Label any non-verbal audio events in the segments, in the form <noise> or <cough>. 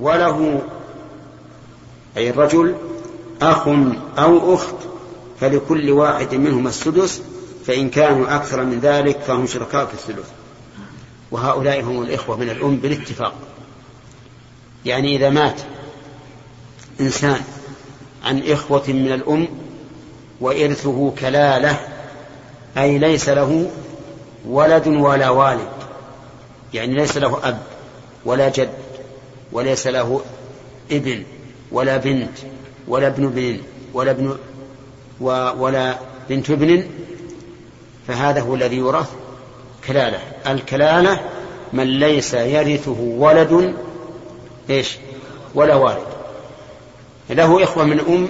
وله أي الرجل أخ أو أخت فلكل واحد منهما السدس فإن كانوا أكثر من ذلك فهم شركاء في الثلث وهؤلاء هم الإخوة من الأم بالاتفاق. يعني إذا مات إنسان عن إخوة من الأم وإرثه كلالة أي ليس له ولد ولا والد يعني ليس له أب ولا جد وليس له ابن ولا بنت ولا ابن ابن ولا ابن ولا بنت ابن فهذا هو الذي يورث كلالة. الكلالة من ليس يرثه ولد إيش؟ ولا والد. له إخوة من أم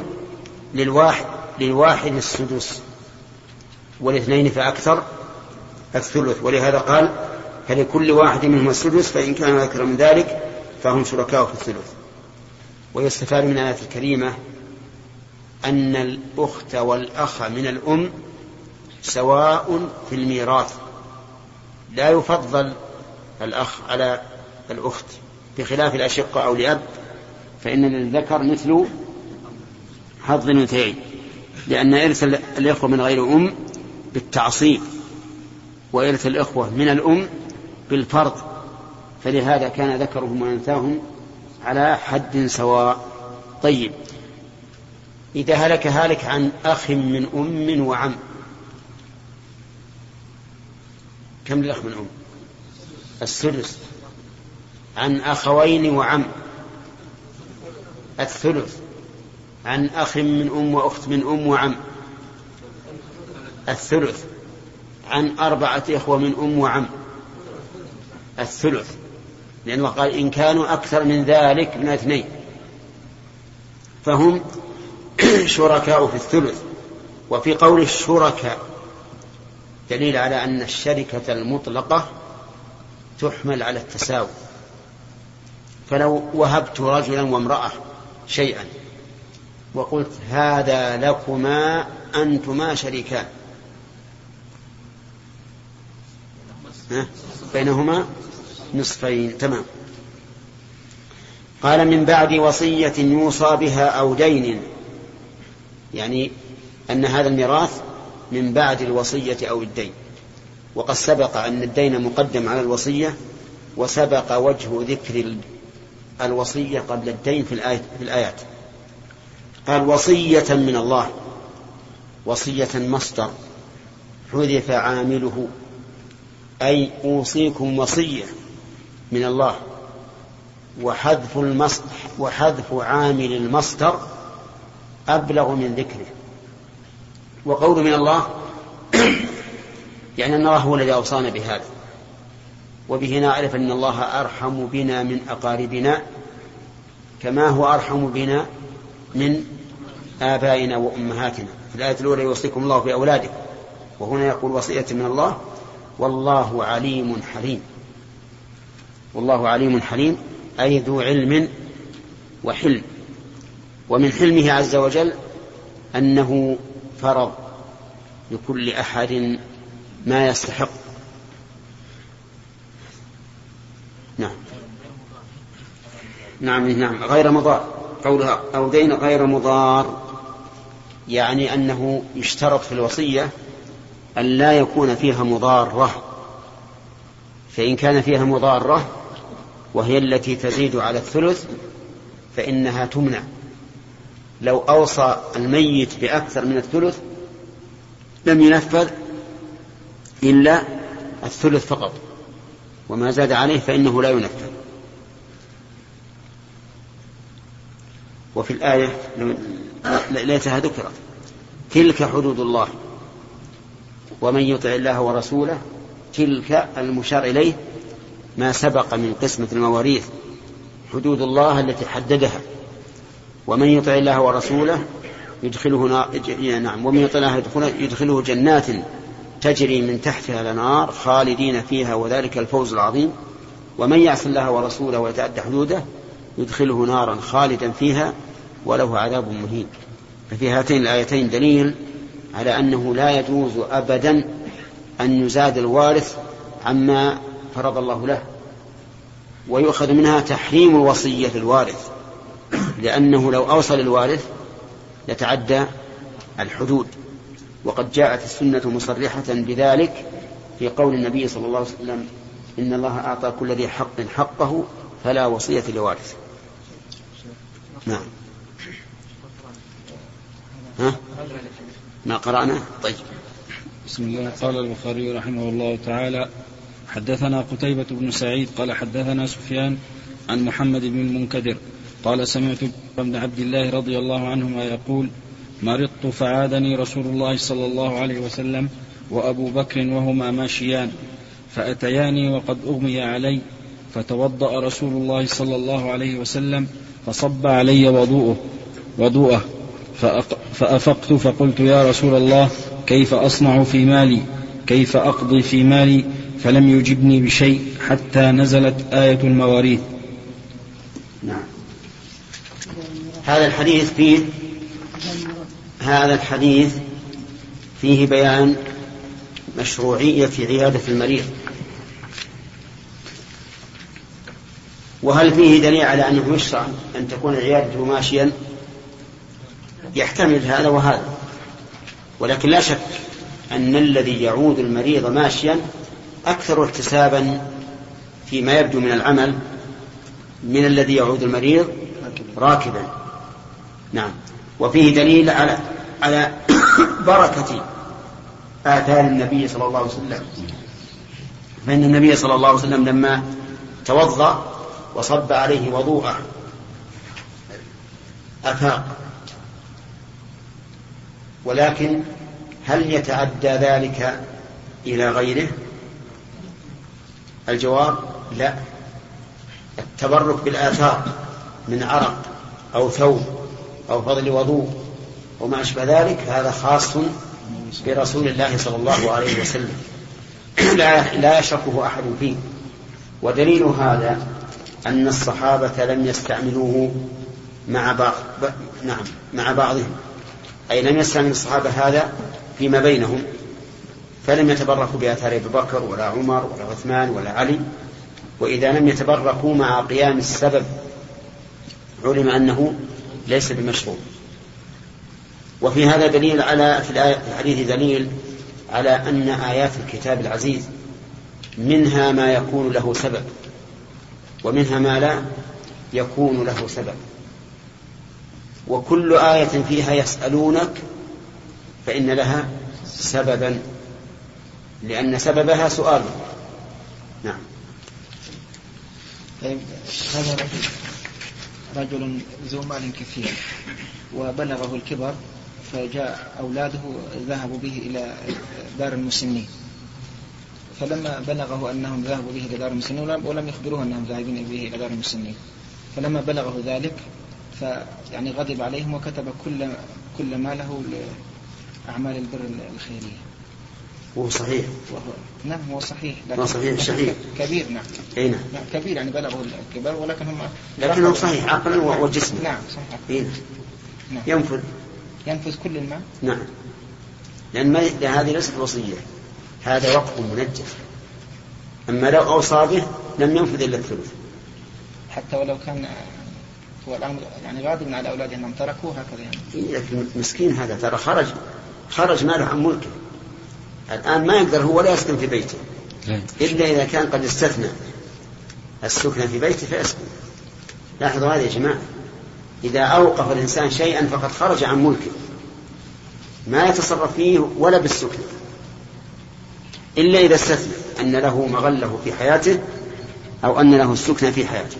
للواحد للواحد السدس والاثنين فأكثر الثلث. ولهذا قال فلكل واحد منهم السدس فإن كان أكثر من ذلك فهم شركاء في الثلث. ويستفاد من الآية الكريمة أن الأخت والأخ من الأم سواء في الميراث. لا يفضل الأخ على الأخت. بخلاف الأشقة أو لأب فإن للذكر مثل حظ الأنثيين. لأن إرث الإخوة من غير أم بالتعصيب وإرث الإخوة من الأم بالفرض. فلهذا كان ذكرهم وأنثاهم على حد سواء. طيب. إذا هلك هالك عن أخ من أم وعم. كم للأخ من أم؟ السدس عن أخوين وعم. الثلث. عن أخ من أم وأخت من أم وعم. الثلث. عن أربعة إخوة من أم وعم. الثلث. لأنه قال إن كانوا أكثر من ذلك من اثنين. فهم <clears throat> شركاء في الثلث. وفي قول الشركاء دليل على أن الشركة المطلقة تحمل على التساوي. فلو وهبت رجلا وامرأة شيئا وقلت هذا لكما أنتما شريكان. بينهما؟ نصفين تمام. قال من بعد وصية يوصى بها أو دين. يعني أن هذا الميراث من بعد الوصية أو الدين. وقد سبق أن الدين مقدم على الوصية وسبق وجه ذكر الوصية قبل الدين في, الآية في الآيات. قال وصية من الله وصية مصدر حذف عامله أي أوصيكم وصية. من الله وحذف المصدر وحذف عامل المصدر أبلغ من ذكره. وقول من الله <clears throat> يعني أن الله هو الذي أوصانا بهذا. وبه نعرف أن الله أرحم بنا من أقاربنا كما هو أرحم بنا من آبائنا وأمهاتنا. في الآية الأولى يوصيكم الله في أولادكم وهنا يقول وصية من الله والله عليم حليم والله عليم حليم أي ذو علم وحلم. ومن حلمه عز وجل أنه فرض لكل أحد ما يستحق. نعم. نعم نعم. غير مضار. قولها أو دين غير مضار. يعني أنه يشترط في الوصية أن لا يكون فيها مضارة. فإن كان فيها مضارة وهي التي تزيد على الثلث فإنها تمنع. لو أوصى الميت بأكثر من الثلث لم ينفذ إلا الثلث فقط وما زاد عليه فإنه لا ينفذ. وفي الآية ليتها ذكرت تلك حدود الله ومن يطع الله ورسوله تلك المشار إليه ما سبق من قسمة المواريث حدود الله التي حددها. ومن يطع الله ورسوله يدخله نار نعم ومن يطع الله يدخله جنات تجري من تحتها الأنهار خالدين فيها وذلك الفوز العظيم. ومن يعص الله ورسوله ويتعدى حدوده يدخله نارا خالدا فيها وله عذاب مهين. ففي هاتين الآيتين دليل على أنه لا يجوز ابدا أن يزاد الوارث عما فرض الله له ويؤخذ منها تحريم الوصية للوارث لأنه لو أوصى للوارث لتعدى الحدود. وقد جاءت السنة مصرحة بذلك في قول النبي صلى الله عليه وسلم إن الله أعطى كل ذي حق حقه فلا وصية لوارث. نعم. ها؟ ما قرأنا؟ طيب. بسم الله. قال البخاري رحمه الله تعالى حدثنا قتيبة بن سعيد قال حدثنا سفيان عن محمد بن المنكدر قال سمعت بن عبد الله رضي الله عنهما يقول مرضت فعادني رسول الله صلى الله عليه وسلم وأبو بكر وهما ماشيان فأتياني وقد أغمي علي فتوضأ رسول الله صلى الله عليه وسلم فصب علي وضوءه وضوءه فأفقت فقلت يا رسول الله كيف أصنع في مالي؟ كيف أقضي في مالي؟ فلم يجبني بشيء حتى نزلت آية المواريث. نعم. هذا الحديث فيه هذا الحديث فيه بيان مشروعية في عيادة المريض. وهل فيه دليل على أنه يشرع أن تكون عيادته ماشيا؟ يحتمل هذا وهذا. ولكن لا شك أن الذي يعود المريض ماشيا أكثر احتسابا فيما يبدو من العمل من الذي يعود المريض راكبا. نعم. وفيه دليل على على بركة آثار النبي صلى الله عليه وسلم. فإن النبي صلى الله عليه وسلم لما توضأ وصب عليه وضوءه أفاق. ولكن هل يتعدى ذلك إلى غيره؟ الجواب لا. التبرك بالآثار من عرق أو ثوب أو فضل وضوء وما أشبه ذلك هذا خاص برسول الله صلى الله عليه وسلم. لا لا يشركه أحد فيه. ودليل هذا أن الصحابة لم يستعملوه مع بعض نعم مع بعضهم. أي لم يستعمل الصحابة هذا فيما بينهم. فلم يتبركوا بآثار أبي بكر ولا عمر ولا عثمان ولا علي وإذا لم يتبركوا مع قيام السبب علم أنه ليس بمشروع. وفي هذا دليل على في الحديث دليل على أن آيات الكتاب العزيز منها ما يكون له سبب ومنها ما لا يكون له سبب. وكل آية فيها يسألونك فإن لها سببا. لأن سببها سؤال. نعم. طيب هذا رجل رجل ذو مال كثير وبلغه الكبر فجاء أولاده ذهبوا به إلى دار المسنين. فلما بلغه أنهم ذهبوا به إلى دار المسنين ولم يخبروه أنهم ذاهبين به إلى دار المسنين. فلما بلغه ذلك فيعني غضب عليهم وكتب كل كل ماله لأعمال البر الخيرية. هو صحيح. نعم هو صحيح. لكن هو صحيح صحيح كبير نعم. أي نعم. كبير يعني بلغوا الكبر ولكن هم لكنه صحيح عقلا وجسما نعم صحيح. إيه؟ نعم. ينفذ. ينفذ كل المال نعم. لأن ما هذه ليست وصية. هذا وقف منجز أما لو أوصى به لم ينفذ إلا الثلث. حتى ولو كان هو الآن يعني غاضب على أولاده أنهم تركوه هكذا يعني. إيه، لكن مسكين هذا ترى خرج خرج ماله عن ملكه. الآن ما يقدر هو ولا يسكن في بيته. إلا إذا كان قد استثنى. السكن في بيته فيسكن. لاحظوا هذا يا جماعة. إذا أوقف الإنسان شيئا فقد خرج عن ملكه. ما يتصرف فيه ولا بالسكن. إلا إذا استثنى. أن له مغله في حياته أو أن له السكن في حياته.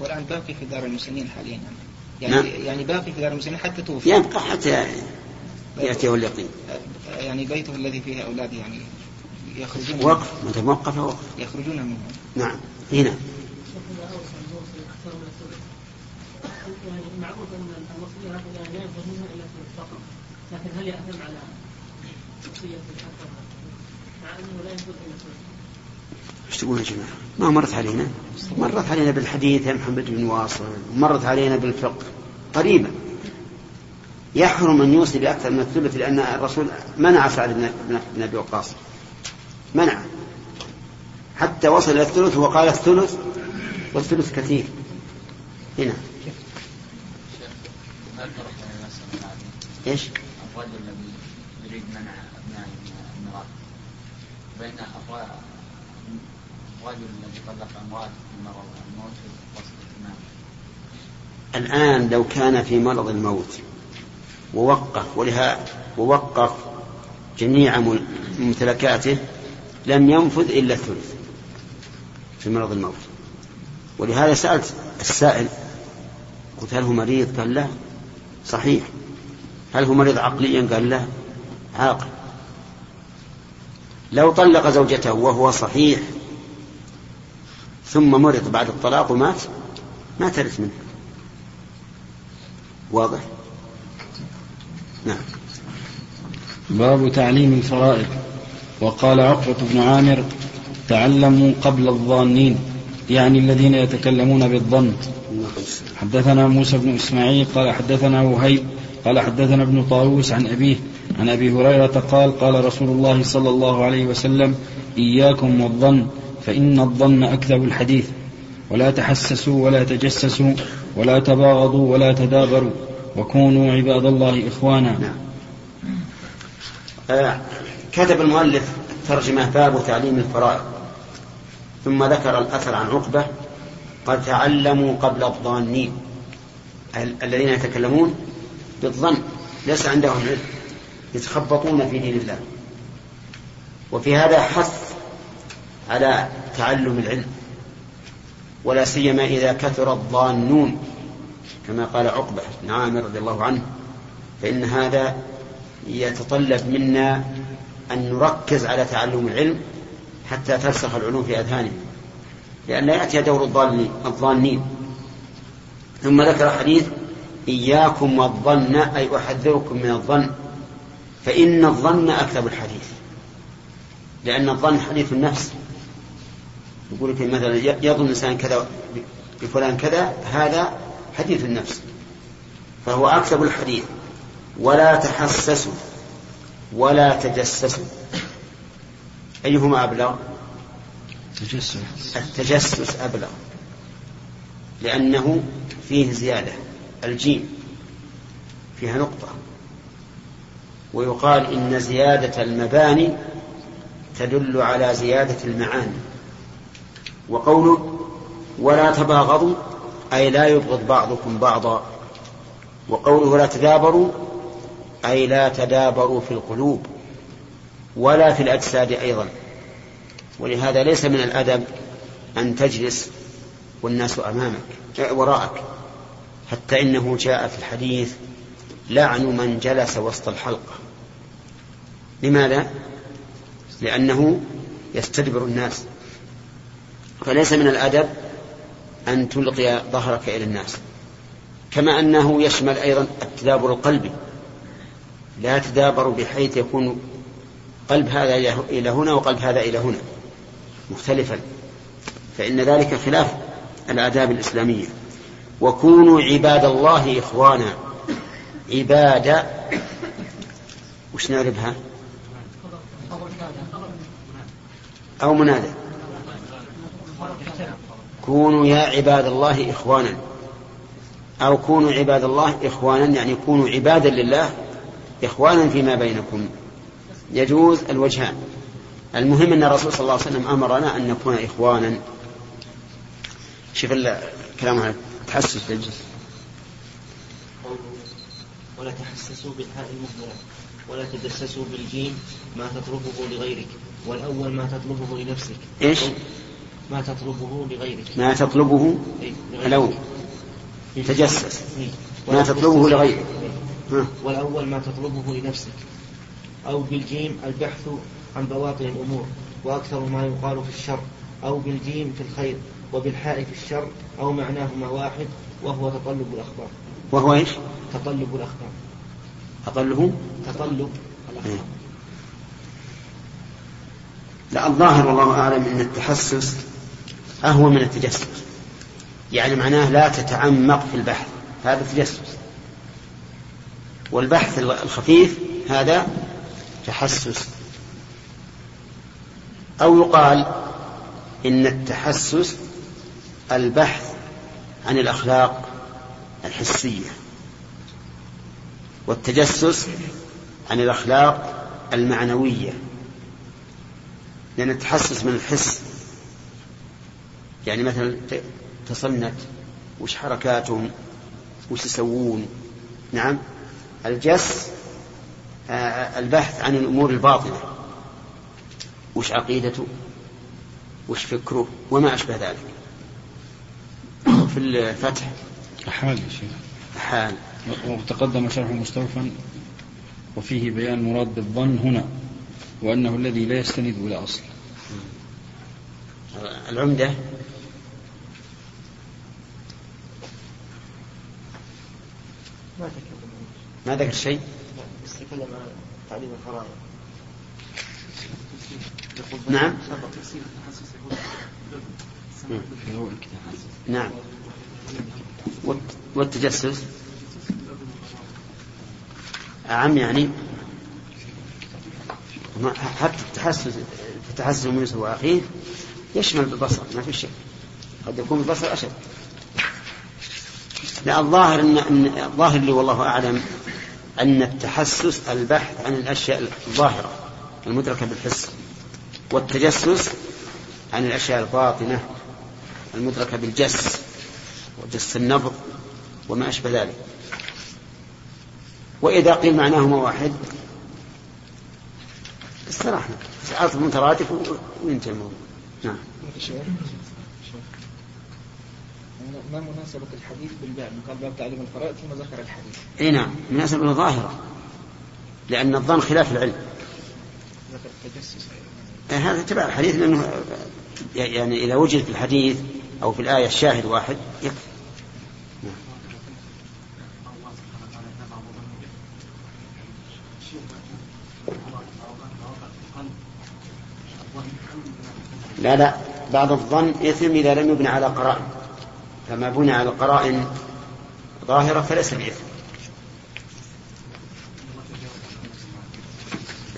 والآن باقي في دار المسلمين حاليا. يعني نعم. يعني باقي في دار المسلمين حتى توفي. يبقى حتى يأتيه اليقين يعني بيته الذي فيه أولاد يعني يخرجون وقف متى موقف وقف يخرجون منه. نعم. هنا. معروف ان الوصيه لا ينفذ منها الا فقط لكن هل يأثم على وصيه مع انه لا ينفذ الا إيش تقول يا جماعة؟ ما مرت علينا. مرت علينا بالحديث يا محمد بن واصل مرت علينا بالفقه. قريبا يحرم أن يوصي بأكثر من الثلث لأن الرسول منع سعد بن أبي وقاص. منع. حتى وصل إلى الثلث وقال الثلث والثلث كثير. هنا. إيش؟ الرجل الذي يريد منع ابنائه من الميراث بين الرجل الذي طلق امراته في مرض الموت. الآن لو كان في مرض الموت ووقف ولها ووقف جميع ممتلكاته لم ينفذ إلا الثلث في مرض الموت. ولهذا سألت السائل قلت هل هو مريض؟ قال لا. صحيح. هل هو مريض عقليا؟ قال لا. عاقل. لو طلق زوجته وهو صحيح ثم مرض بعد الطلاق ومات ما ترث منه. واضح؟ نعم. باب تعليم الفرائض. وقال عقبة بن عامر تعلموا قبل الظانين يعني الذين يتكلمون بالظن حدثنا موسى بن إسماعيل قال حدثنا وهيب قال حدثنا ابن طاووس عن أبيه عن أبي هريرة قال قال رسول الله صلى الله عليه وسلم إياكم والظن فإن الظن أكذب الحديث. ولا تحسسوا ولا تجسسوا ولا تباغضوا ولا تدابروا. وكونوا عباد الله إخوانا. نعم. آه كتب المؤلف ترجمة باب تعليم الفرائض ثم ذكر الأثر عن عقبة قد تعلموا قبل الظانين الذين يتكلمون بالظن ليس عندهم علم يتخبطون في دين الله. وفي هذا حث على تعلم العلم ولا سيما إذا كثر الظانون كما قال عقبة بن عامر رضي الله عنه فإن هذا يتطلب منا أن نركز على تعلم العلم حتى ترسخ العلوم في أذهاننا لأن لا يأتي دور الظانين ثم ذكر حديث إياكم والظن أي أحذركم من الظن فإن الظن أكذب الحديث. لأن الظن حديث النفس. يقول لك مثلا يظن الإنسان كذا بفلان كذا هذا حديث النفس فهو أكذب الحديث. ولا تحسسوا ولا تجسسوا. أيهما أبلغ؟ تجسس. التجسس أبلغ لأنه فيه زيادة. الجيم فيها نقطة. ويقال إن زيادة المباني تدل على زيادة المعاني. وقوله ولا تباغضوا أي لا يبغض بعضكم بعضا. وقوله لا تدابروا أي لا تدابروا في القلوب ولا في الأجساد أيضا. ولهذا ليس من الأدب أن تجلس والناس أمامك وراءك حتى إنه جاء في الحديث لعن من جلس وسط الحلقة. لماذا؟ لأنه يستدبر الناس. فليس من الأدب أن تلقي ظهرك إلى الناس. كما أنه يشمل أيضا التدابر القلبي. لا تدابر بحيث يكون قلب هذا إلى هنا وقلب هذا إلى هنا. مختلفا. فإن ذلك خلاف الآداب الإسلامية. وكونوا عباد الله إخوانا. عباد. وش نعرفها؟ أو منادى. كونوا يا عباد الله إخوانا. أو كونوا عباد الله إخوانا يعني كونوا عبادا لله إخوانا فيما بينكم. يجوز الوجهان المهم أن الرسول صلى الله عليه وسلم أمرنا أن نكون إخوانا. شوف الكلام هذا. تحسس بالجسم ولا تحسسوا بالحاء المهملة. ولا تجسسوا بالجيم ما تطلبه لغيرك. والأول ما تطلبه لنفسك. إيش؟ ما تطلبه لغيرك. ما تطلبه إيه، الأول لغيرك. تجسس. إيه. ما تطلبه لغيرك. إيه. والأول ما تطلبه لنفسك. أو بالجيم البحث عن بواطن الأمور وأكثر ما يقال في الشر. أو بالجيم في الخير وبالحاء في الشر أو معناهما واحد وهو تطلب الأخبار. وهو إيش؟ تطلب الأخبار. أقله تطلب إيه. الأخبار لا الظاهر والله أعلم أن التحسس أهون من التجسس. يعني معناه لا تتعمق في البحث هذا تجسس. والبحث الخفيف هذا تحسس. أو يقال إن التحسس البحث عن الأخلاق الحسية والتجسس عن الأخلاق المعنوية. لأن التحسس من الحس يعني مثلا تصنت وش حركاتهم وش يسوون؟ نعم. الجس البحث عن الأمور الباطنة وش عقيدته؟ وش فكره؟ وما أشبه ذلك. في الفتح. أحال يا شيخ. حال وتقدم شرح مستوفا وفيه بيان مراد بالظن هنا وأنه الذي لا يستند إلى أصل. العمدة ما ذكر شيء؟ بس تكلم عن تعليم الفرائض نعم. نعم. والت- والتجسس أعم يعني. حتى التحسس التحسس من يوسف وأخيه يشمل البصر ما في شيء. قد يكون البصر أشد. لا الظاهر إن الظاهر لي والله أعلم أن التحسس البحث عن الأشياء الظاهرة المدركة بالحس والتجسس عن الأشياء الباطنة المدركة بالجس وجس النبض وما أشبه ذلك. وإذا قيل معناهما واحد استراحنا عرض مترادف وينتهي الموضوع. نعم. ما مناسبة الحديث بالباب قال باب تعليم الفرائض ثم ذكر الحديث. إي نعم مناسبة ظاهرة لأن الظن خلاف العلم. ذكر التجسس آه، هذا تبع الحديث لأنه يعني إذا وجد في الحديث أو في الآية الشاهد واحد يكفي. لا لا بعض الظن إثم إذا لم يبنى على قرائن. فما بني على قرائن ظاهرة فليس بإثم.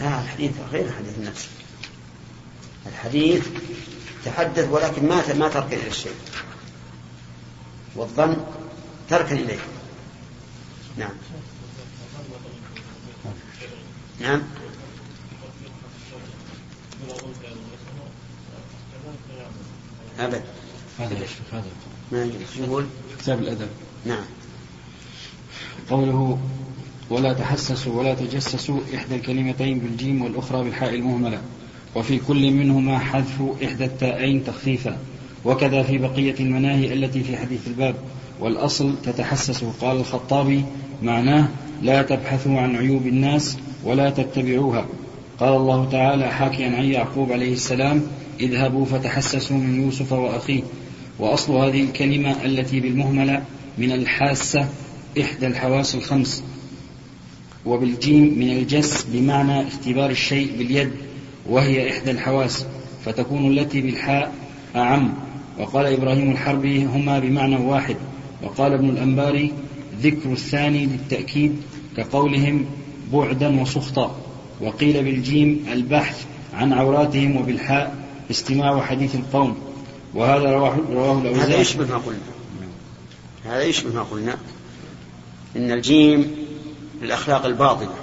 لا الحديث غير حديث النفس. الحديث تحدث ولكن ما ما ترك إلى الشيء. والظن ترك إليه. نعم. نعم. شيخ هذا. ما يقول كتاب الأدب. نعم. قوله ولا تحسسوا ولا تجسسوا إحدى الكلمتين بالجيم والأخرى بالحاء المهملة وفي كل منهما حذف إحدى التاءين تخفيفا وكذا في بقية المناهي التي في حديث الباب. والأصل تتحسسوا قال الخطابي معناه لا تبحثوا عن عيوب الناس ولا تتبعوها. قال الله تعالى حاكيا عن يعقوب عليه السلام اذهبوا فتحسسوا من يوسف وأخيه. وأصل هذه الكلمة التي بالمهملة من الحاسة إحدى الحواس الخمس وبالجيم من الجس بمعنى اختبار الشيء باليد وهي إحدى الحواس فتكون التي بالحاء أعم. وقال إبراهيم الحربي هما بمعنى واحد وقال ابن الأنباري ذكر الثاني للتأكيد كقولهم بعدا وسخطا. وقيل بالجيم البحث عن عوراتهم وبالحاء استماع حديث القوم. وهذا رواه, رواه هذا الأوزاعي يشبه ما قلنا؟ هذا يشبه ما قلنا؟ إن الجيم للأخلاق الباطنة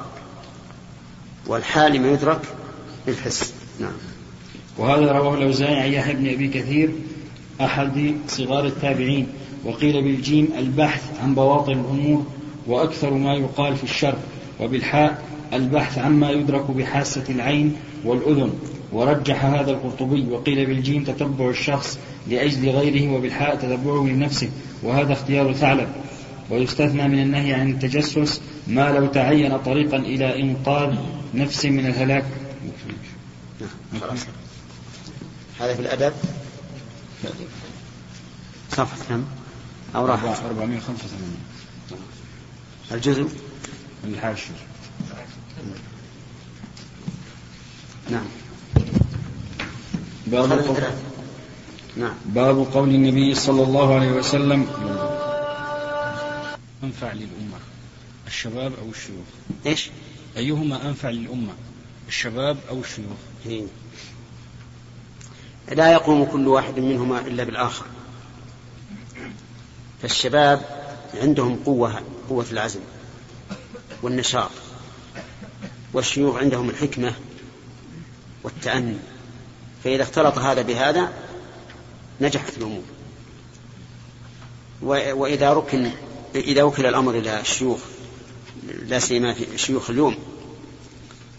والحال ما يدرك بالحس نعم. وهذا رواه الأوزاعي عن يحيى بن أبي كثير أحد صغار التابعين وقيل بالجيم البحث عن بواطن الأمور وأكثر ما يقال في الشر وبالحاء البحث عما يدرك بحاسة العين والأذن. ورجح هذا القرطبي وقيل بالجيم تتبع الشخص لأجل غيره وبالحاء تتبعه لنفسه وهذا اختيار ثعلب. ويستثنى من النهي عن التجسس ما لو تعين طريقا إلى إنقاذ نفس من الهلاك. نعم هذا في الأدب؟ صفحة كم؟ أو راح. 485 الجزء؟ من الحاشية. نعم. باب قول. نعم باب قول النبي صلى الله عليه وسلم أنفع للأمة الشباب أو الشيوخ إيش؟ أيهما أنفع للأمة الشباب أو الشيوخ إيه. لا يقوم كل واحد منهما إلا بالآخر فالشباب عندهم قوة قوة العزم والنشاط والشيوخ عندهم الحكمة والتأني فإذا اختلط هذا بهذا نجحت الأمور. وإذا ركن إذا وكل الأمر إلى الشيوخ لا سيما في شيوخ اليوم.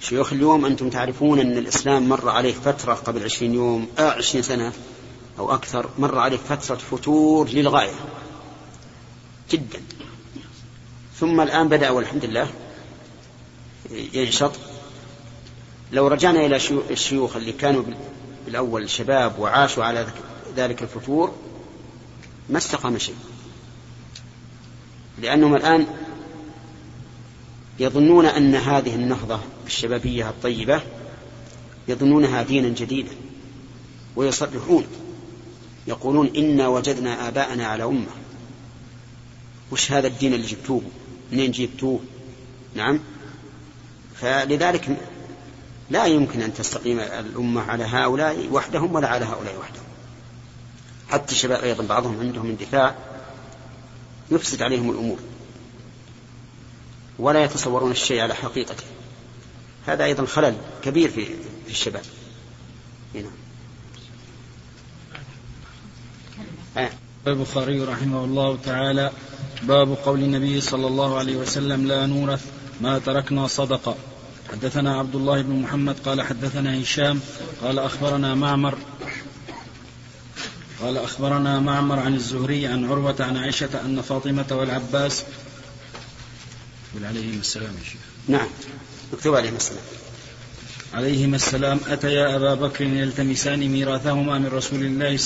شيوخ اليوم أنتم تعرفون أن الإسلام مر عليه فترة قبل عشرين يوم آه عشرين سنة أو أكثر مر عليه فترة فتور للغاية. جدا. ثم الآن بدأ والحمد لله ينشط. لو رجعنا إلى الشيوخ اللي كانوا بالأول شباب وعاشوا على ذلك الفتور ما استقام شيء. لأنهم الآن يظنون أن هذه النهضة الشبابية الطيبة يظنونها دينا جديدا ويصرحون يقولون إنا وجدنا آباءنا على أمة. وش هذا الدين اللي جبتوه؟ منين جبتوه؟ نعم. فلذلك لا يمكن أن تستقيم الأمة على هؤلاء وحدهم ولا على هؤلاء وحدهم. حتى الشباب أيضا بعضهم عندهم اندفاع يفسد عليهم الأمور. ولا يتصورون الشيء على حقيقته. هذا أيضا خلل كبير في, الشباب. هنا. آه. البخاري رحمه الله تعالى باب قول النبي صلى الله عليه وسلم لا نورث ما تركنا صدقة. حدثنا عبد الله بن محمد قال حدثنا هشام قال أخبرنا معمر قال أخبرنا معمر عن الزهري عن عروة عن عائشة أن فاطمة والعباس عليهما السلام يا شيخ. نعم. مكتوب عليهما السلام. عليهما السلام أتيا أبا بكر يلتمسان ميراثهما من رسول الله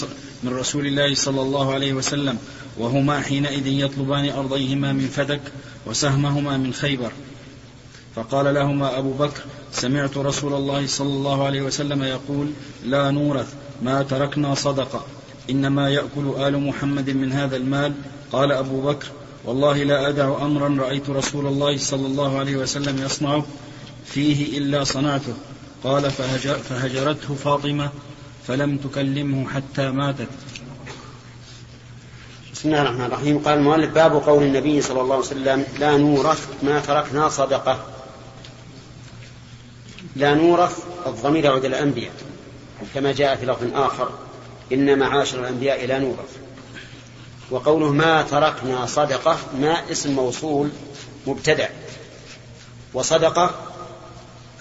من رسول الله صلى الله عليه وسلم وهما حينئذ يطلبان أرضيهما من فدك وسهمهما من خيبر. فقال لهما أبو بكر سمعت رسول الله صلى الله عليه وسلم يقول لا نورث ما تركنا صدقة إنما يأكل آل محمد من هذا المال. قال أبو بكر والله لا أدع أمرا رأيت رسول الله صلى الله عليه وسلم يصنعه فيه إلا صنعته. قال فهجر فهجرته فاطمة فلم تكلمه حتى ماتت. بسم الله الرحمن الرحيم. قال المؤلف باب قول النبي صلى الله عليه وسلم لا نورث ما تركنا صدقة. لا نورث الضمير يعود إلى الأنبياء كما جاء في لفظ آخر إن معاشر الأنبياء لا نورث. وقوله ما تركنا صدقة ما اسم موصول مبتدع. وصدقة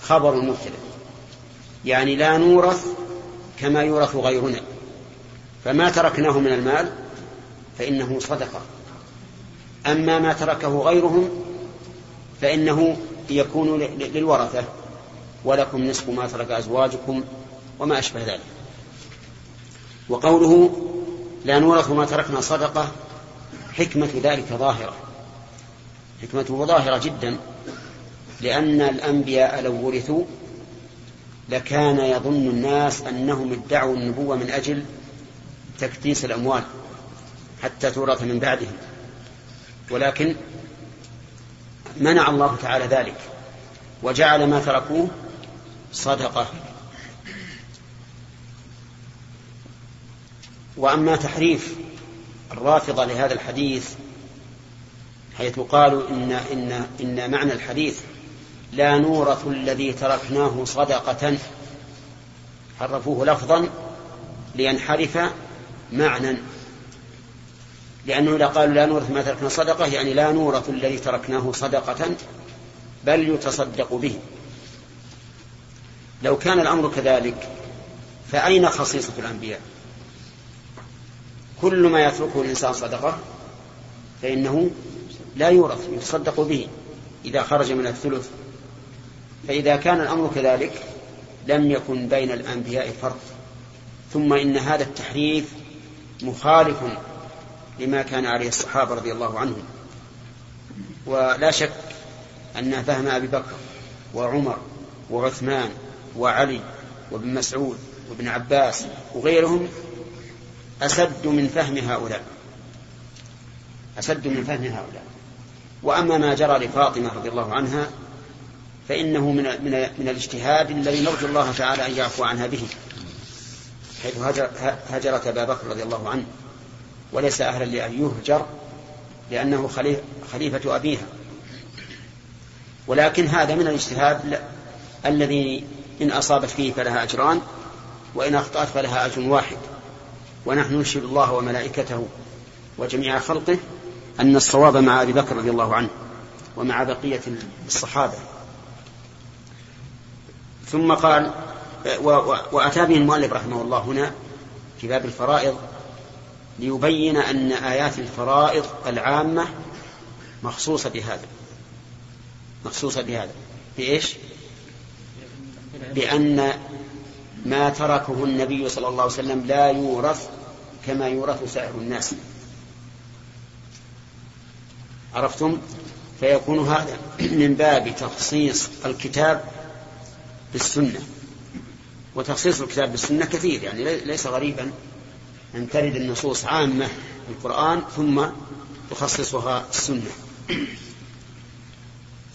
خبر مبتدع. يعني لا نورث كما يورث غيرنا. فما تركناه من المال فإنه صدقة. أما ما تركه غيرهم فإنه يكون للورثة. ولكم نصف ما ترك أزواجكم وما أشبه ذلك. وقوله لا نورث ما تركنا صدقة حكمة ذلك ظاهرة. حكمته ظاهرة جدا لأن الأنبياء لو ورثوا لكان يظن الناس أنهم ادعوا النبوة من أجل تكديس الأموال حتى تورث من بعدهم. ولكن منع الله تعالى ذلك وجعل ما تركوه صدقة. وأما تحريف الرافضة لهذا الحديث حيث قالوا إن, إن, إن معنى الحديث لا نورث الذي تركناه صدقة حرفوه لفظا لينحرف معنى. لأنه إذا قالوا لا نورث ما تركنا صدقة يعني لا نورث الذي تركناه صدقة بل يتصدق به. لو كان الأمر كذلك فأين خصيصة الأنبياء؟ كل ما يتركه الإنسان صدقة فإنه لا يورث يتصدق به إذا خرج من الثلث. فإذا كان الأمر كذلك لم يكن بين الأنبياء فرق. ثم إن هذا التحريف مخالف لما كان عليه الصحابة رضي الله عنهم. ولا شك أن فهم أبي بكر وعمر وعثمان وعلي وابن مسعود وابن عباس وغيرهم أسد من فهم هؤلاء. أسد من فهم هؤلاء. وأما ما جرى لفاطمة رضي الله عنها فإنه من من من الاجتهاد الذي نرجو الله تعالى أن يعفو عنها به حيث هجر هجرت أبا بكر رضي الله عنه. وليس أهلا لأن يهجر لأنه خليفة أبيها. ولكن هذا من الاجتهاد الذي إن أصابت فيه فلها أجران وإن أخطأت فلها أجر واحد. ونحن نشهد الله وملائكته وجميع خلقه أن الصواب مع أبي بكر رضي الله عنه ومع بقية الصحابة. ثم قال وأتى به المؤلف رحمه الله هنا في باب الفرائض ليبين أن آيات الفرائض العامة مخصوصة بهذا. مخصوصة بهذا. بإيش؟ بأن ما تركه النبي صلى الله عليه وسلم لا يورث كما يورث سائر الناس. عرفتم؟ فيكون هذا من باب تخصيص الكتاب بالسنة. وتخصيص الكتاب بالسنة كثير يعني ليس غريبا أن ترد النصوص عامة في القرآن ثم تخصصها السنة.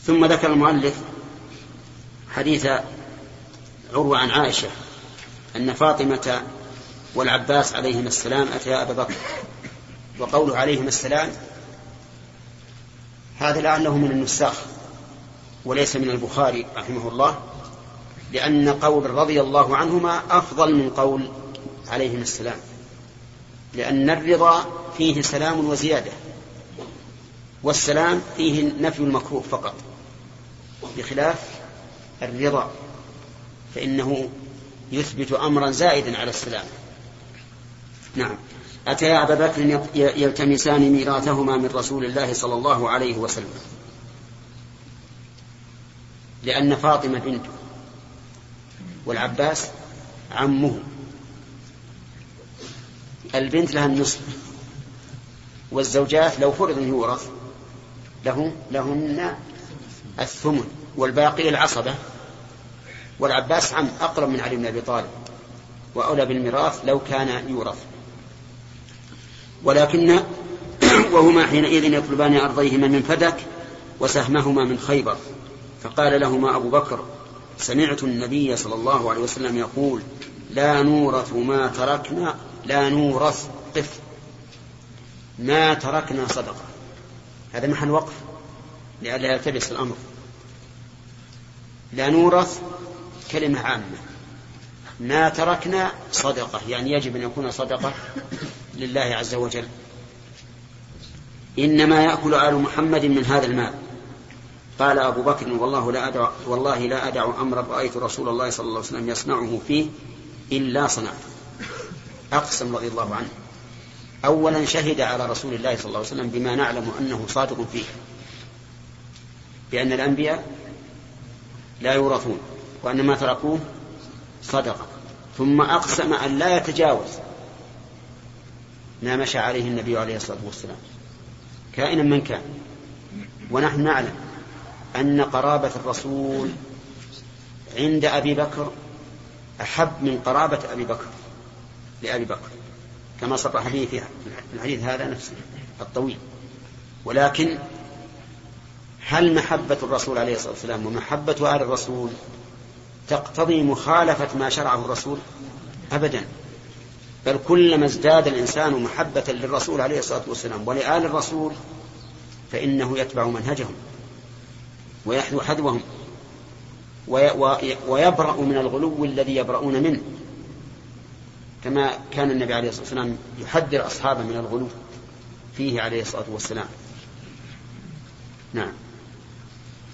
ثم ذكر المؤلف حديث عروة عن عائشة أن فاطمة والعباس عليهما السلام أتيا أبا بكر وقوله عليهما السلام هذا لعله من النساخ وليس من البخاري رحمه الله لأن قول رضي الله عنهما أفضل من قول عليهما السلام لأن الرضا فيه سلام وزيادة والسلام فيه نفي المكروه فقط بخلاف الرضا. فإنه يثبت أمرا زائدا على السلام. نعم. أتيا أبا بكر يلتمسان ميراثهما من رسول الله صلى الله عليه وسلم. لأن فاطمة بنته والعباس عمه. البنت لها النصف. والزوجات لو فرض يورث له لهن الثمن. والباقي العصبة. والعباس عم أقرب من علي بن أبي طالب وأولى بالميراث لو كان يورث. ولكن <clears throat> وهما حينئذ يطلبان أرضيهما من فدك وسهمهما من خيبر. فقال لهما أبو بكر سمعت النبي صلى الله عليه وسلم يقول لا نورث ما تركنا لا نورث قف. ما تركنا صدقة. هذا محل وقف لئلا يلتبس الأمر. لا نورث كلمة عامة. ما تركنا صدقة يعني يجب أن يكون صدقة لله عز وجل. إنما يأكل آل محمد من هذا المال. قال أبو بكر والله لا أدع والله لا أدع أمرا رأيت رسول الله صلى الله عليه وسلم يصنعه فيه إلا صنعته. أقسم رضي الله عنه. أولا شهد على رسول الله صلى الله عليه وسلم بما نعلم أنه صادق فيه. بأن الأنبياء لا يورثون. وأن ما تركوه صدقة. ثم أقسم أن لا يتجاوز ما مشى عليه النبي عليه الصلاة والسلام. كائنا من كان. ونحن نعلم أن قرابة الرسول عند أبي بكر أحب من قرابة أبي بكر لأبي بكر كما صرح به في الحديث هذا نفسه الطويل. ولكن هل محبة الرسول عليه الصلاة والسلام ومحبة آل الرسول تقتضي مخالفة ما شرعه الرسول أبدا. بل كلما ازداد الإنسان محبة للرسول عليه الصلاة والسلام ولآل الرسول فإنه يتبع منهجهم ويحذو حذوهم ويبرأ من الغلو الذي يبرؤون منه. كما كان النبي عليه الصلاة والسلام يحذر أصحابه من الغلو فيه عليه الصلاة والسلام. نعم.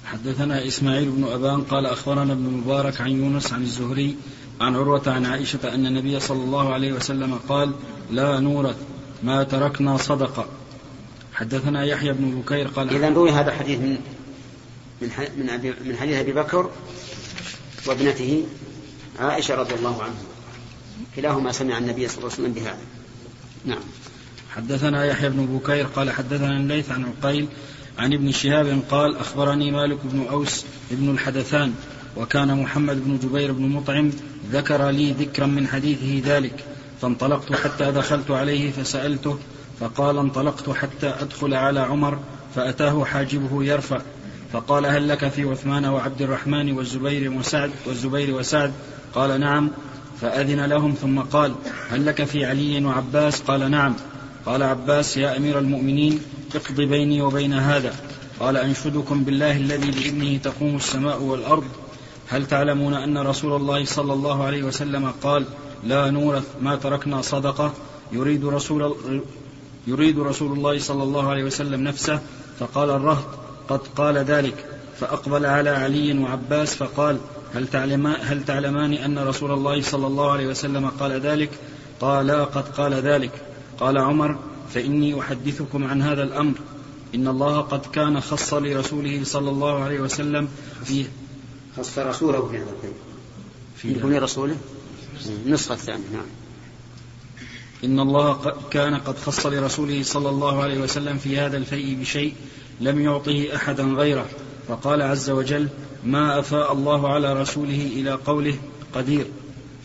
حدثنا إسماعيل بن أبان قال أخبرنا ابن مبارك عن يونس عن الزهري عن عروة عن عائشة أن النبي صلى الله عليه وسلم قال لا نورث ما تركنا صدقة. حدثنا يحيى بن بكير قال إذا روي هذا الحديث من من من, من حديث أبي بكر وابنته عائشة رضي الله عنها. كلاهما سمع النبي صلى الله عليه وسلم بهذا. نعم. حدثنا يحيى بن بكير قال حدثنا الليث عن عقيل عن ابن شهاب قال أخبرني مالك بن أوس ابن الحدثان وكان محمد بن جبير بن مطعم ذكر لي ذكرا من حديثه ذلك فانطلقت حتى دخلت عليه فسألته فقال انطلقت حتى أدخل على عمر فأتاه حاجبه يرفع فقال هل لك في عثمان وعبد الرحمن والزبير وسعد والزبير وسعد؟ قال نعم فأذن لهم ثم قال هل لك في علي وعباس؟ قال نعم قال عباس يا أمير المؤمنين اقض بيني وبين هذا. قال أنشدكم بالله الذي بإذنه تقوم السماء والأرض. هل تعلمون أن رسول الله صلى الله عليه وسلم قال لا نورث ما تركنا صدقة يريد رسول يريد رسول الله صلى الله عليه وسلم نفسه فقال الرهط قد قال ذلك. فأقبل على علي وعباس فقال هل تعلمان, هل تعلمان أن رسول الله صلى الله عليه وسلم قال ذلك؟ قالا قد قال ذلك. قال عمر فإني أحدثكم عن هذا الأمر. إن الله قد كان خص لرسوله صلى الله عليه وسلم فيه خص رسوله في هذا الخير في يكون رسوله النسخة الثانية نعم. إن الله كان قد خص لرسوله صلى الله عليه وسلم في هذا الفيء بشيء لم يعطه أحدا غيره. فقال عز وجل ما أفاء الله على رسوله إلى قوله قدير.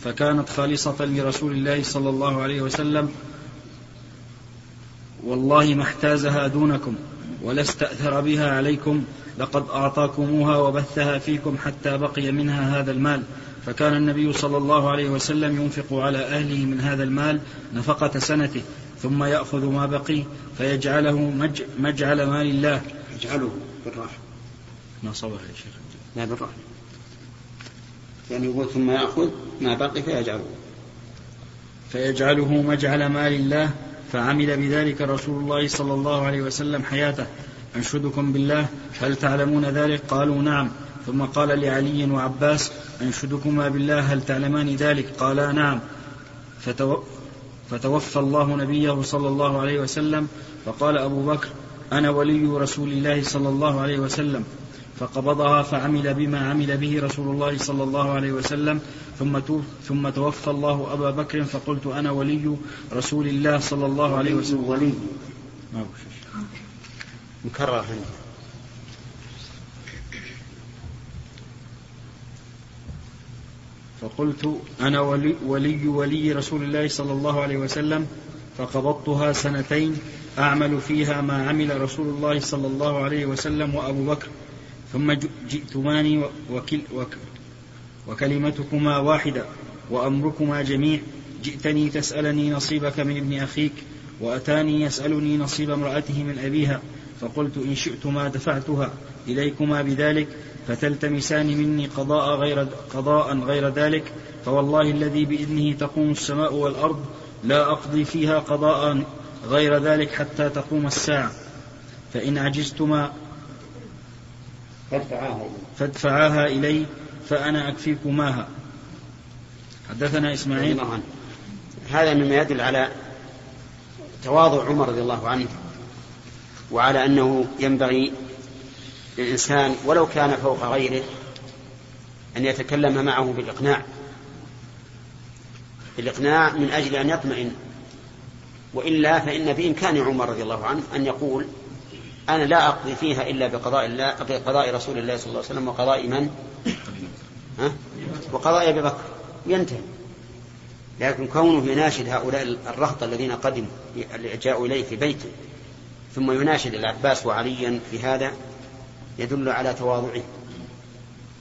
فكانت خالصة لرسول الله صلى الله عليه وسلم والله ما احتازها دونكم ولا استأثر بها عليكم. لقد أعطاكموها وبثها فيكم حتى بقي منها هذا المال. فكان النبي صلى الله عليه وسلم ينفق على أهله من هذا المال نفقة سنته ثم يأخذ ما بقي فيجعله مج مجعل مال الله يجعله بالراحة. ما صبح يا شيخ. لا بالراحة. يعني يقول ثم يأخذ ما بقي فيجعله. فيجعله مجعل مال الله فعمل بذلك رسول الله صلى الله عليه وسلم حياته. أنشدكم بالله. هل تعلمون ذلك؟ قالوا نعم. ثم قال لعلي وعباس أنشدكما بالله. هل تعلمان ذلك؟ قالا نعم. فتو فتوفى الله نبيه صلى الله عليه وسلم. فقال أبو بكر أنا ولي رسول الله صلى الله عليه وسلم. فقبضها فعمل بما عمل به رسول الله صلى الله عليه وسلم ثم ثم توفى الله أبا بكر فقلت أنا ولي رسول الله صلى الله عليه وسلم. ولي ما مكرر. عندي فقلت أنا ولي, ولي ولي رسول الله صلى الله عليه وسلم فقبضتها سنتين أعمل فيها ما عمل رسول الله صلى الله عليه وسلم وأبو بكر. ثم جئتماني وكل وك وكلمتكما واحدة وأمركما جميع. جئتني تسألني نصيبك من ابن أخيك وأتاني يسألني نصيب امرأته من أبيها. فقلت إن شئتما دفعتها إليكما بذلك فتلتمسان مني قضاء غير قضاء غير ذلك. فوالله الذي بإذنه تقوم السماء والأرض لا أقضي فيها قضاء غير ذلك حتى تقوم الساعة. فإن عجزتما فادفعاها إلي فأنا أكفيكماها حدثنا إسماعيل. هذا مما يدل على تواضع عمر رضي الله عنه وعلى أنه ينبغي للإنسان ولو كان فوق غيره أن يتكلم معه بالإقناع. بالإقناع من أجل أن يطمئن. وإلا فإن بإمكان عمر رضي الله عنه أن يقول أنا لا أقضي فيها إلا بقضاء الله بقضاء رسول الله صلى الله عليه وسلم وقضاء من؟ ها؟ وقضاء أبي بكر ينتهي لكن كونه يناشد هؤلاء الرهط الذين قدموا جاءوا إليه في بيته ثم يناشد العباس وعليا في هذا يدل على تواضعه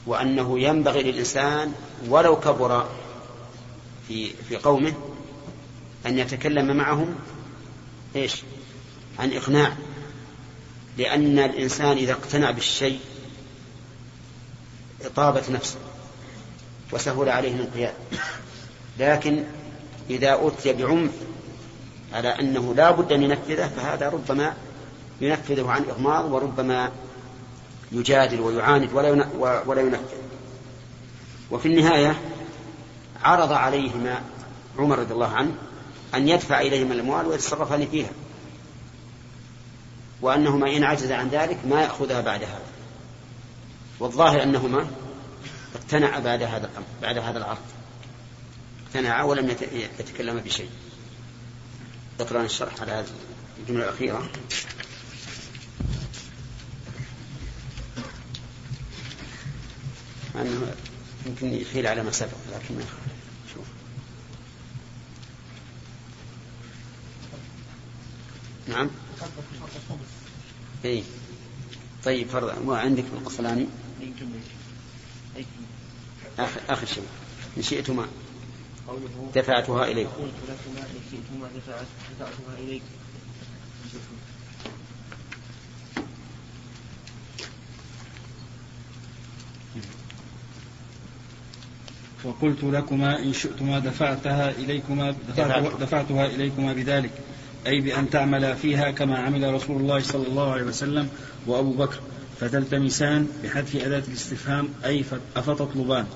وأنه ينبغي للإنسان ولو كبر في في قومه أن يتكلم معهم إيش؟ عن إقناع لأن الإنسان إذا اقتنع بالشيء طابت نفسه وسهل عليه الانقياد. لكن إذا أتي بعنف على أنه لا بد أن ينفذه فهذا ربما ينفذه عن إغماض وربما يجادل ويعاند ولا ولا ينفذ وفي النهاية عرض عليهما عمر رضي الله عنه أن يدفع إليهما الأموال ويتصرفان فيها. وأنهما إن عجز عن ذلك ما يأخذها بعد هذا. والظاهر أنهما اقتنع بعد هذا الأمر بعد هذا العرض. اقتنع ولم يتكلم بشيء. اقرأ الشرح على هذه الجملة الأخيرة. أنه يمكن يحيل على ما سبق لكن ما شوف. نعم. اي طيب فرض وعندك في القصلاني آخر, آخر شيء. إن شئتما دفعتها إليك. قلت لكما إن شئتما دفعتها إليك وقلت لكما إن شئتما دفعتها إليكما دفعت دفعتها إليكما بذلك. أي بأن تعمل فيها كما عمل رسول الله صلى الله عليه وسلم وأبو بكر. فتلتمسان بحذف أداة الاستفهام أي أفتطلبان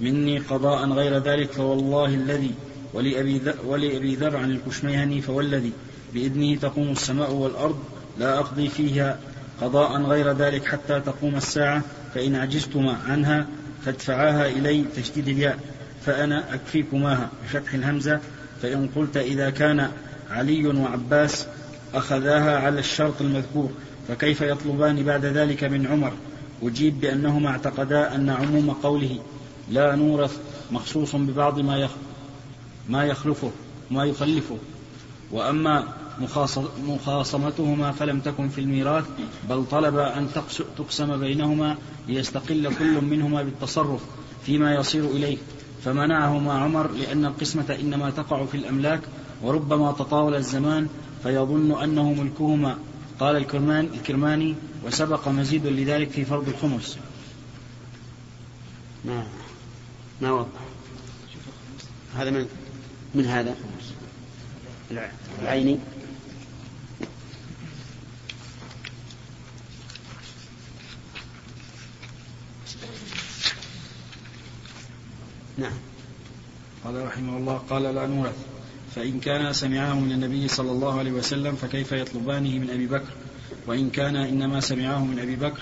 مني قضاء غير ذلك فوالله الذي ولأبي, ولأبي ذر عن الكشميهني فوالذي بإذنه تقوم السماء والأرض لا أقضي فيها قضاء غير ذلك حتى تقوم الساعة فإن عجزتما عنها فادفعاها إلي تشديد الياء. فأنا أكفيكماها بفتح الهمزة فإن قلت إذا كان علي وعباس أخذاها على الشرط المذكور فكيف يطلبان بعد ذلك من عمر؟ أجيب بأنهما اعتقدا أن عموم قوله لا نورث مخصوص ببعض ما ما يخلفه ما يخلفه. وأما مخاصمتهما فلم تكن في الميراث بل طلب أن تقسم بينهما ليستقل كل منهما بالتصرف فيما يصير إليه. فمنعهما عمر لأن القسمة إنما تقع في الأملاك وربما تطاول الزمان فيظن أنه ملكهما. قال الكرمان الكرماني وسبق مزيد لذلك في فرض الخمس. ما ما وضح هذا من من هذا؟ العيني. نعم. قال رحمه الله قال لا نورث. فإن كان سمعاه من النبي صلى الله عليه وسلم فكيف يطلبانه من أبي بكر؟ وإن كان إنما سمعاه من أبي بكر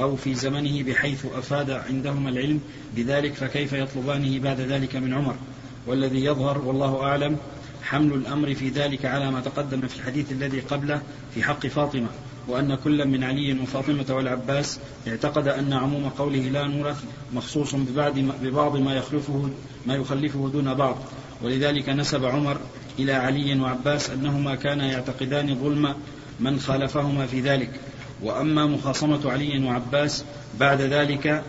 أو في زمنه بحيث أفاد عندهما العلم بذلك فكيف يطلبانه بعد ذلك من عمر؟ والذي يظهر والله أعلم حمل الأمر في ذلك على ما تقدم في الحديث الذي قبله في حق فاطمة. وأن كل من علي وفاطمة والعباس اعتقد أن عموم قوله لا نورث مخصوص ببعض ببعض ما يخلفه ما يخلفه دون بعض. ولذلك نسب عمر إلى علي وعباس أنهما كانا يعتقدان ظلم من خالفهما في ذلك. وأما مخاصمة علي وعباس بعد ذلك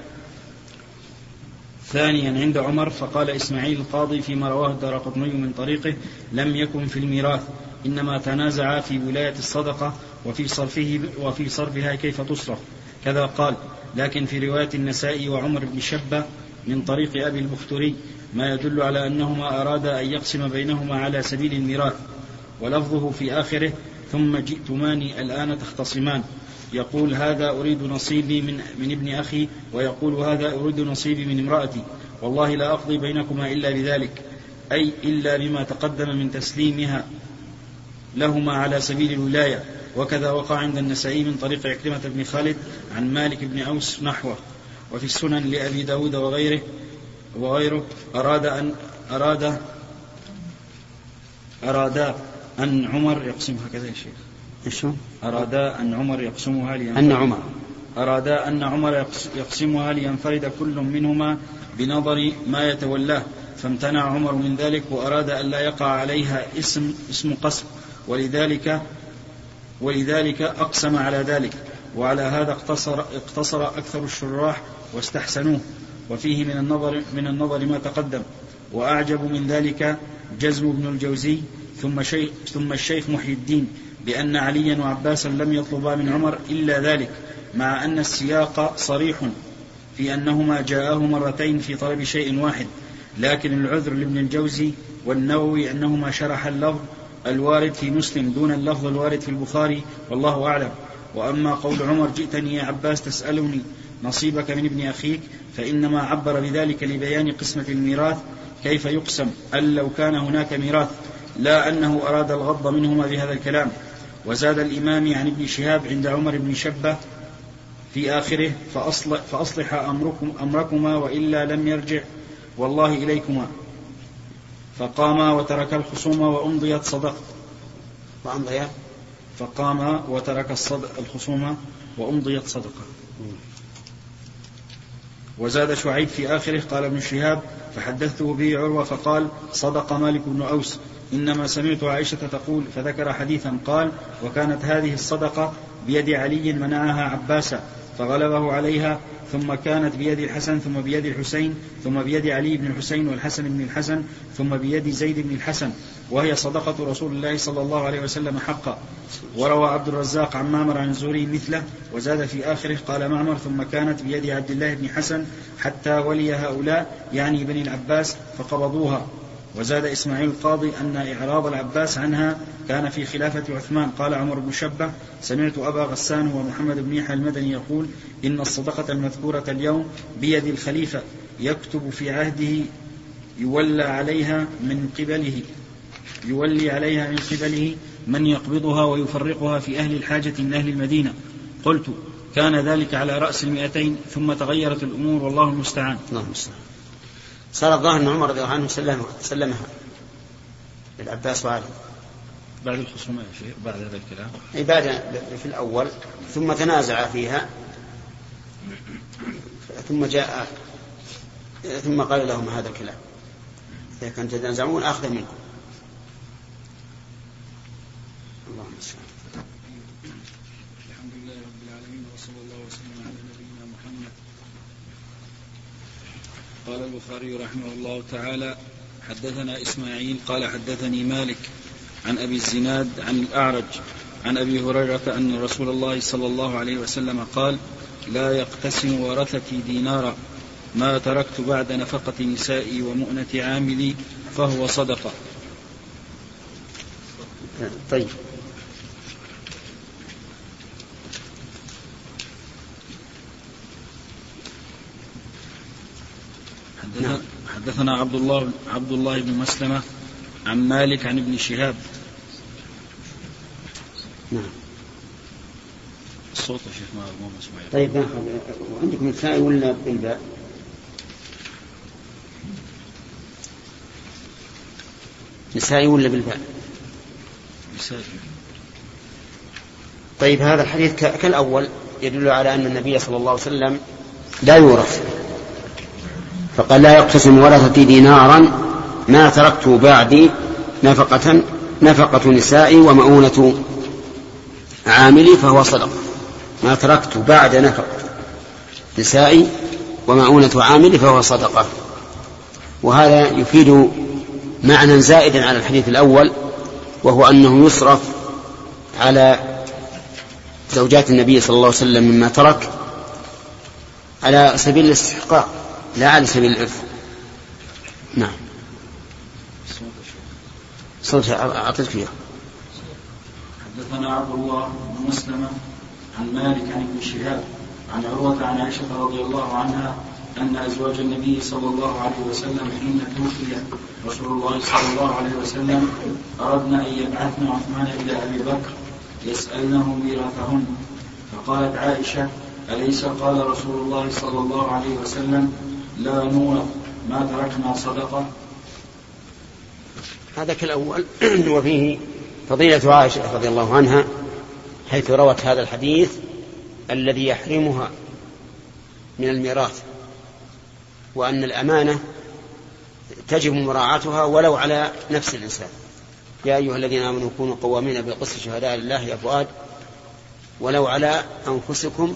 ثانيا عند عمر فقال إسماعيل القاضي فيما رواه الدار قطني من طريقه لم يكن في الميراث إنما تنازعا في ولاية الصدقة وفي صرفه وفي صرفها كيف تصرف؟ كذا قال. لكن في رواية النسائي وعمر بن شبة من طريق أبي البختري ما يدل على أنهما أرادا أن يقسم بينهما على سبيل الميراث. ولفظه في آخره ثم جئتماني الآن تختصمان. يقول هذا أريد نصيبي من, من ابن أخي. ويقول هذا أريد نصيبي من امرأتي. والله لا أقضي بينكما إلا بذلك. أي إلا بما تقدم من تسليمها لهما على سبيل الولاية. وكذا وقع عند النسائي من طريق عكرمة بن خالد عن مالك بن أوس نحوه وفي السنن لأبي داود وغيره وغيره أراد أن أراد أرادا أن عمر يقسم هكذا يا شيخ. شو؟ أرادا أن عمر يقسمها لينفرد. أن عمر. أرادا أن عمر يقسمها لينفرد كل منهما بنظر ما يتولاه. فامتنع عمر من ذلك وأراد أن لا يقع عليها اسم اسم قسم ولذلك ولذلك أقسم على ذلك وعلى هذا اقتصر اقتصر أكثر الشراح واستحسنوه وفيه من النظر من النظر ما تقدم. وأعجب من ذلك جزم بن الجوزي ثم شيخ ثم الشيخ محي الدين بأن عليا وعباسا لم يطلبا من عمر إلا ذلك مع أن السياق صريح في أنهما جاءاه مرتين في طلب شيء واحد لكن العذر لابن الجوزي والنووي أنهما شرح اللفظ الوارد في مسلم دون اللفظ الوارد في البخاري والله أعلم. وأما قول عمر جئتني يا عباس تسألني نصيبك من ابن أخيك فإنما عبر بذلك لبيان قسمة الميراث كيف يقسم؟ أن لو كان هناك ميراث لا أنه أراد الغض منهما بهذا الكلام. وزاد الإمام عن ابن شهاب عند عمر بن شبة في آخره فأصلح, فأصلح أمركم أمركما وإلا لم يرجع. والله إليكما. فقاما وترك الخصوم وأمضيت صدقة. وأمضيت فقام وترك الخصوم وأمضيت صدقة. وزاد شعيب في آخره قال ابن شهاب فحدثته به عروة فقال صدق مالك بن أوس. إنما سمعت عائشة تقول فذكر حديثا قال وكانت هذه الصدقة بيد علي منعها عباسا فغلبه عليها ثم كانت بيد الحسن ثم بيد الحسين ثم بيد علي بن الحسين والحسن بن الحسن ثم بيد زيد بن الحسن. وهي صدقة رسول الله صلى الله عليه وسلم حقا. وروى عبد الرزاق عن معمر عن الزهري مثله وزاد في آخره قال معمر ثم كانت بيد عبد الله بن حسن حتى ولي هؤلاء يعني بني العباس فقبضوها. وزاد إسماعيل القاضي أن إعراض العباس عنها كان في خلافة عثمان. قال عمر بن شبة سمعت أبا غسان ومحمد بن يحيى المدني يقول إن الصدقة المذكورة اليوم بيد الخليفة يكتب في عهده يولى عليها من قبله يولي عليها من قبله من يقبضها ويفرقها في أهل الحاجة من أهل المدينة. قلت كان ذلك على رأس المئتين ثم تغيرت الأمور والله المستعان. اللهم المستعان. صار الظاهر أن عمر رضي الله عنه سلمها, سلمها. للعباس وعلي. بعد الخصومة يا شيخ بعد هذا الكلام. أي بعد في الأول. ثم تنازع فيها. ثم جاء ثم قال لهم هذا الكلام. إذا كنتم تتنازعون آخذ منكم. اللهم الحمد لله رب العالمين وصلى الله وسلم على نبينا محمد قال البخاري رحمه الله تعالى حدثنا إسماعيل قال حدثني مالك عن أبي الزناد عن الأعرج عن أبي هريرة أن رسول الله صلى الله عليه وسلم قال لا يقتسم ورثتي دينارا ما تركت بعد نفقة نسائي ومؤنة عاملي فهو صدقة. طيب. نعم. حدثنا عبد الله عبد الله بن مسلمة عن مالك عن ابن شهاب نعم الصوت يا شيخ ما مو مسموع طيب ناخذ عندكم الثاني ولا بالباء؟ نسائي ولا بالباء؟ نسائي طيب هذا الحديث كالأول يدل على أن النبي صلى الله عليه وسلم لا يورث فقال لا يقتسم ورثتي دينارا ما تركت بعدي نفقة نفقة نسائي ومؤونة عاملي فهو صدقة ما تركت بعد نفقة نسائي ومؤونة عاملي فهو صدقة. وهذا يفيد معنى زائدا على الحديث الأول وهو أنه يصرف على زوجات النبي صلى الله عليه وسلم مما ترك على سبيل الاستحقاق. لا على سبيل الإرث. نعم. صوت أعطيك فيها حدثنا عبد الله بن مسلمة عن مالك عن ابن شهاب عن عروة عن عائشة رضي الله عنها أن أزواج النبي صلى الله عليه وسلم حين توفي رسول الله صلى الله عليه وسلم أردنا أن يبعثن عثمان إلى أبي بكر يسألنه ميراثهن. فقالت عائشة أليس قال رسول الله صلى الله عليه وسلم لا نورث ما تركنا صدقة. هذا كالأول. <clears throat> وفيه فضيلة عائشة رضي الله عنها حيث روت هذا الحديث الذي يحرمها من الميراث وأن الأمانة تجب مراعاتها ولو على نفس الإنسان. يا أيها الذين آمنوا كونوا قوامين بالقسط شهداء لله يا فؤاد ولو على أنفسكم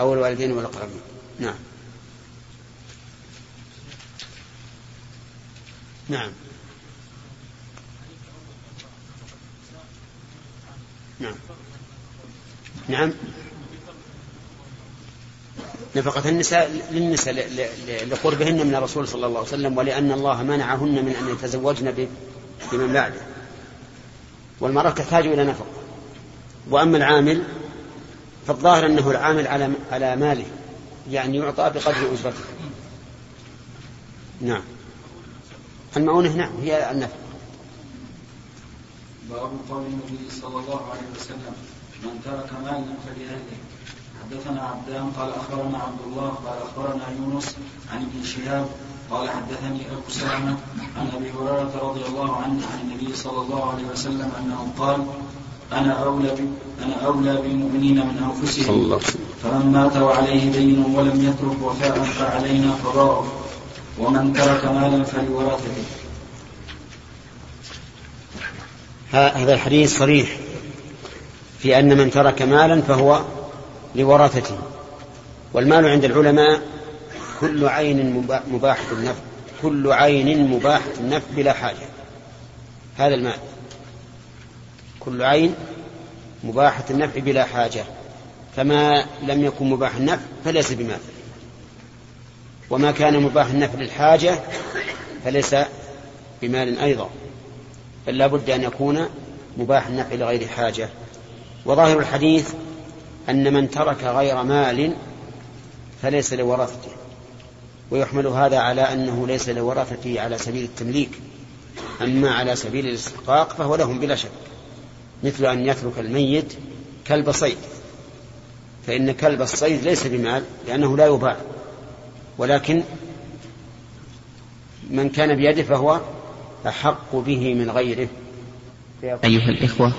أو الوالدين والأقربين. نعم. نعم. نعم. نعم. نفقة النساء للنساء لقربهن من الرسول صلى الله عليه وسلم ولأن الله منعهن من أن يتزوجن بمن بعده. والمرأة تحتاج إلى نفقة. وأما العامل فالظاهر أنه العامل على على ماله يعني يعطى بقدر أجرته نعم. المؤونة نعم هي النفقة باب قول النبي صلى الله عليه وسلم من ترك مالا فلأهله. حدثنا عبدان قال أخبرنا عبد الله قال أخبرنا يونس عن ابن شهاب قال حدثني أبو سلمة عن أبي هريرة رضي الله عنه عن النبي صلى الله عليه وسلم أنه قال أنا أولى أنا أولى بالمؤمنين من أنفسهم. فمن مات وعليه دين ولم يترك وفاء فعلينا قضاؤه ومن ترك مالا فلورثته هذا الحديث صريح في أن من ترك مالا فهو لورثته. والمال عند العلماء كل عين مباح النفع كل عين مباح النفع بلا حاجة. هذا المال. كل عين مباحة النفع بلا حاجة. فما لم يكن مباح النفع فليس بمال. وما كان مباح النفع للحاجة فليس بمال أيضا بل بد أن يكون مباح النفع لغير حاجة. وظاهر الحديث أن من ترك غير مال فليس لورثته ويحمل هذا على أنه ليس لورثته على سبيل التمليك أما على سبيل الاستحقاق فهو لهم بلا شك مثل أن يترك الميت كلب صيد فإن كلب الصيد ليس بمال لأنه لا يباع. ولكن من كان بيده فهو أحق به من غيره. أيها الإخوة.